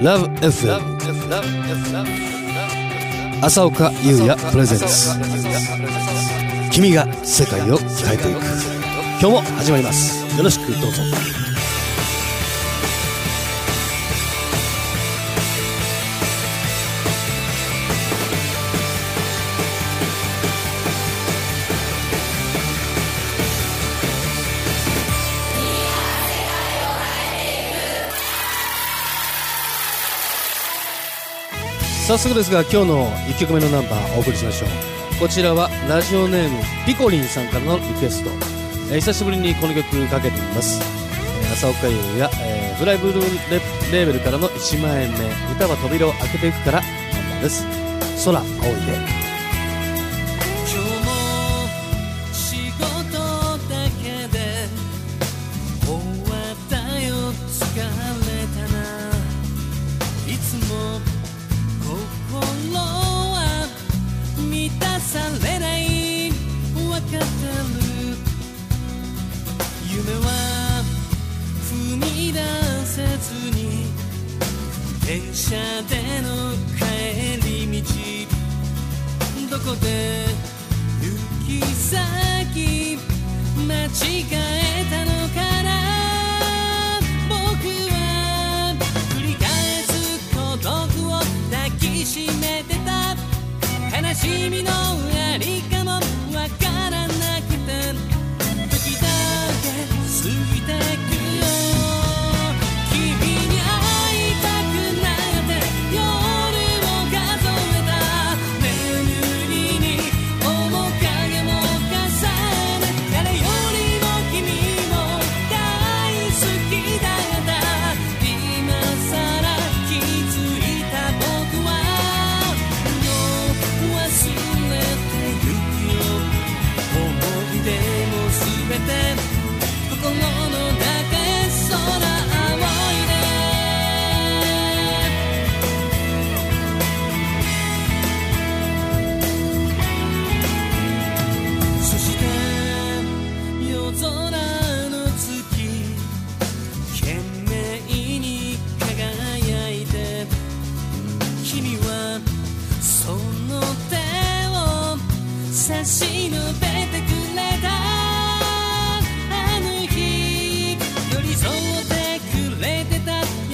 LoveFM 朝岡優也プレゼンツ君が世界を変えていく。今日も始まります。よろしくどうぞ。早速ですが今日の1曲目のナンバーお送りしましょう。こちらはラジオネームピコリンさんからのリクエスト、えー久しぶりにこの曲かけてみます、えー浅岡優や、えーフライブルーレレーベルからの1万円目。歌は扉を開けていくからナンバーです。空青いで車での帰り道どこで行き先間違えたのかな僕は繰り返す孤独を抱きしめてた。悲しみの上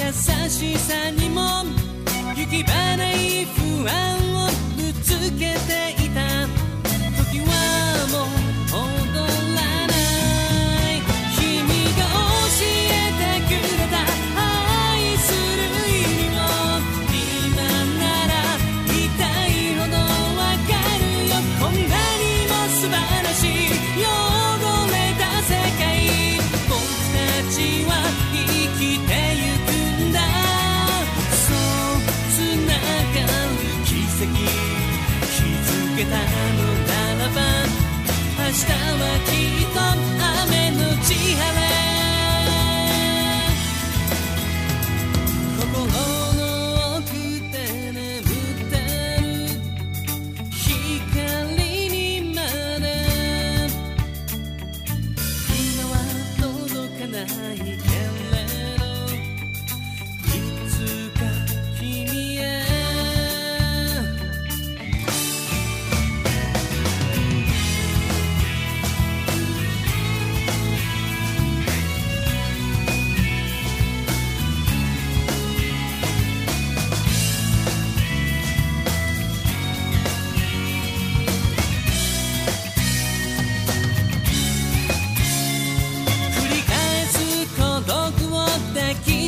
優しさにも行き場ない不安をぶつけていたは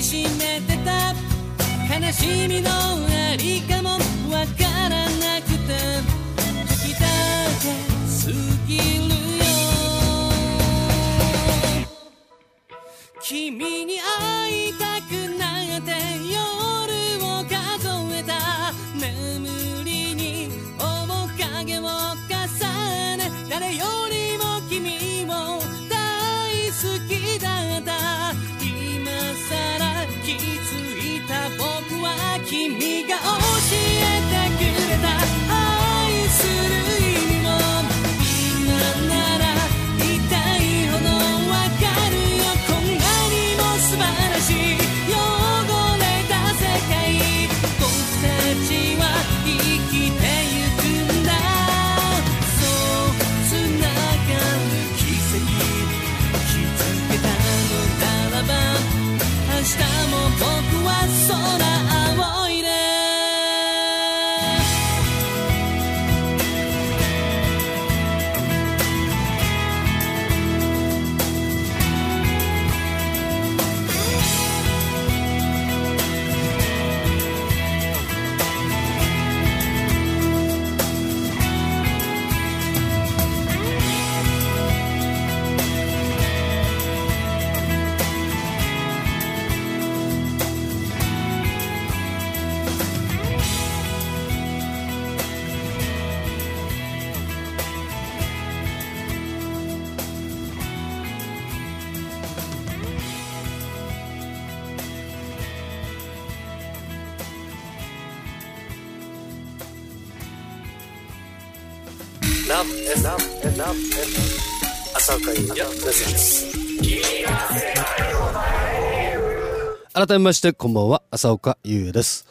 しめてた。悲しみのありかもわからなくて。時だけ過ぎるよ。君に会いたく朝岡優也プレゼンツ改めましてこんばんは。朝岡優也です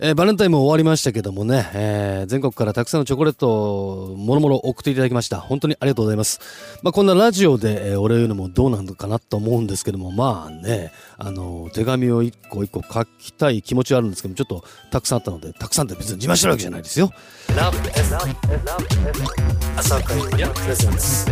えーバレンタインも終わりましたけどもね、えー全国からたくさんのチョコレートをもろもろ送っていただきました。本当にありがとうございます。まあ、こんなラジオで、えーお礼言うのもどうなのかなと思うんですけども、まあね、あの手紙を一個一個書きたい気持ちはあるんですけども、ちょっとたくさんあったので、たくさんって別に自慢してるわけじゃないですよ。ラブ朝岡優也プレゼンツ。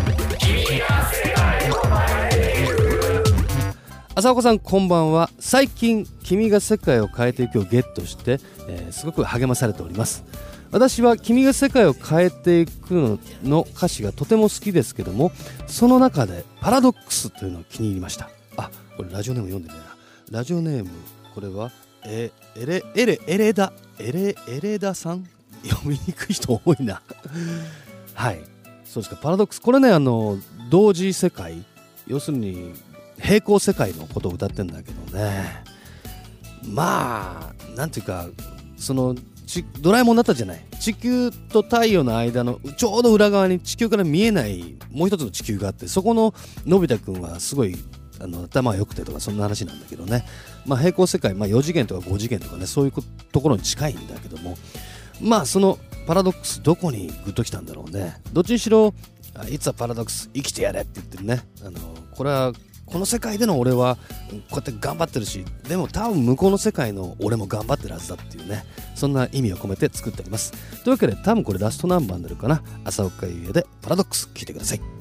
浅岡さんこんばんは。最近「君が世界を変えていく」をゲットして、えーすごく励まされております。私は「君が世界を変えていくの」の歌詞がとても好きですけどもその中で「パラドックス」というのを気に入りました。あこれラジオネーム読んでねえな。ラジオネームこれはえエレエレエレダエレエレダさん？読みにくい人多いな。はい。そうですか。パラドックス。これねあの同時世界。要するに平行世界のことを歌ってんだけどね。まあなんていうかそのドラえもんだったじゃない。地球と太陽の間のちょうど裏側に地球から見えないもう一つの地球があってそこののび太くんはすごいあの頭が良くてとかそんな話なんだけどね、まあ、平行世界、まあ、4次元とか5次元とかねそういうところに近いんだけども。まあそのパラドックスどこにグッときたんだろうね。どっちにしろいつはパラドックス生きてやれって言ってるね。あのこれはこの世界での俺はこうやって頑張ってるしでも多分向こうの世界の俺も頑張ってるはずだっていうねそんな意味を込めて作っております。というわけで多分これラストナンバーになるかな。朝岡優也でパラドックス。聞いてください。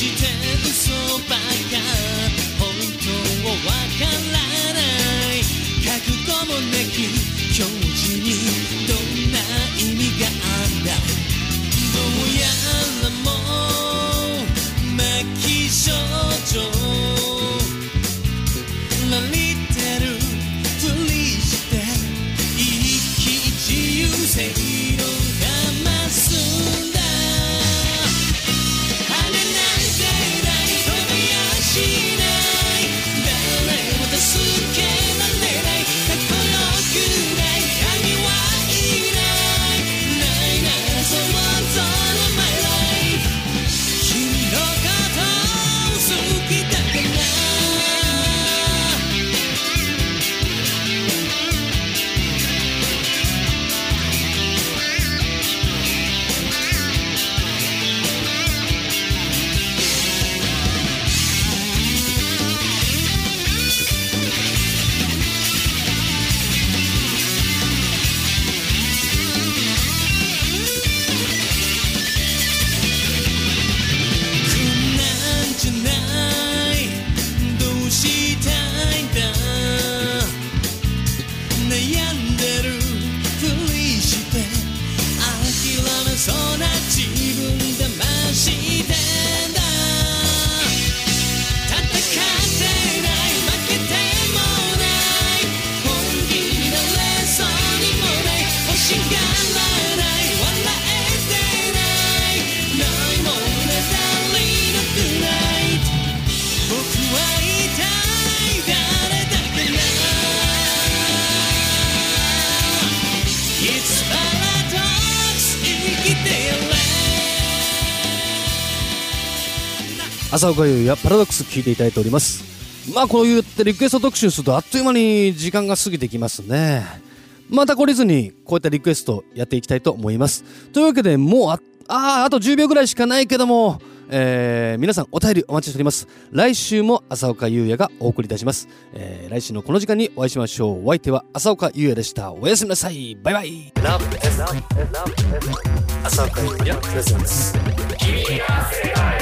して嘘ばか本当はわからない。覚悟もなき境地にどんな意味があんだ。どうやらもう朝岡優やパラドックス聞いていただいております。まあこう言ってリクエスト特集するとあっという間に時間が過ぎてきますね。また懲りずにこういったリクエストやっていきたいと思います。というわけでもうあああと10秒ぐらいしかないけどもえー皆さんお便りお待ちしております。来週も朝岡優也がお送りいたします、えー来週のこの時間にお会いしましょう。お相手は朝岡優也でした。おやすみなさい。バイバイ。朝岡優也プレゼンツ。君が世界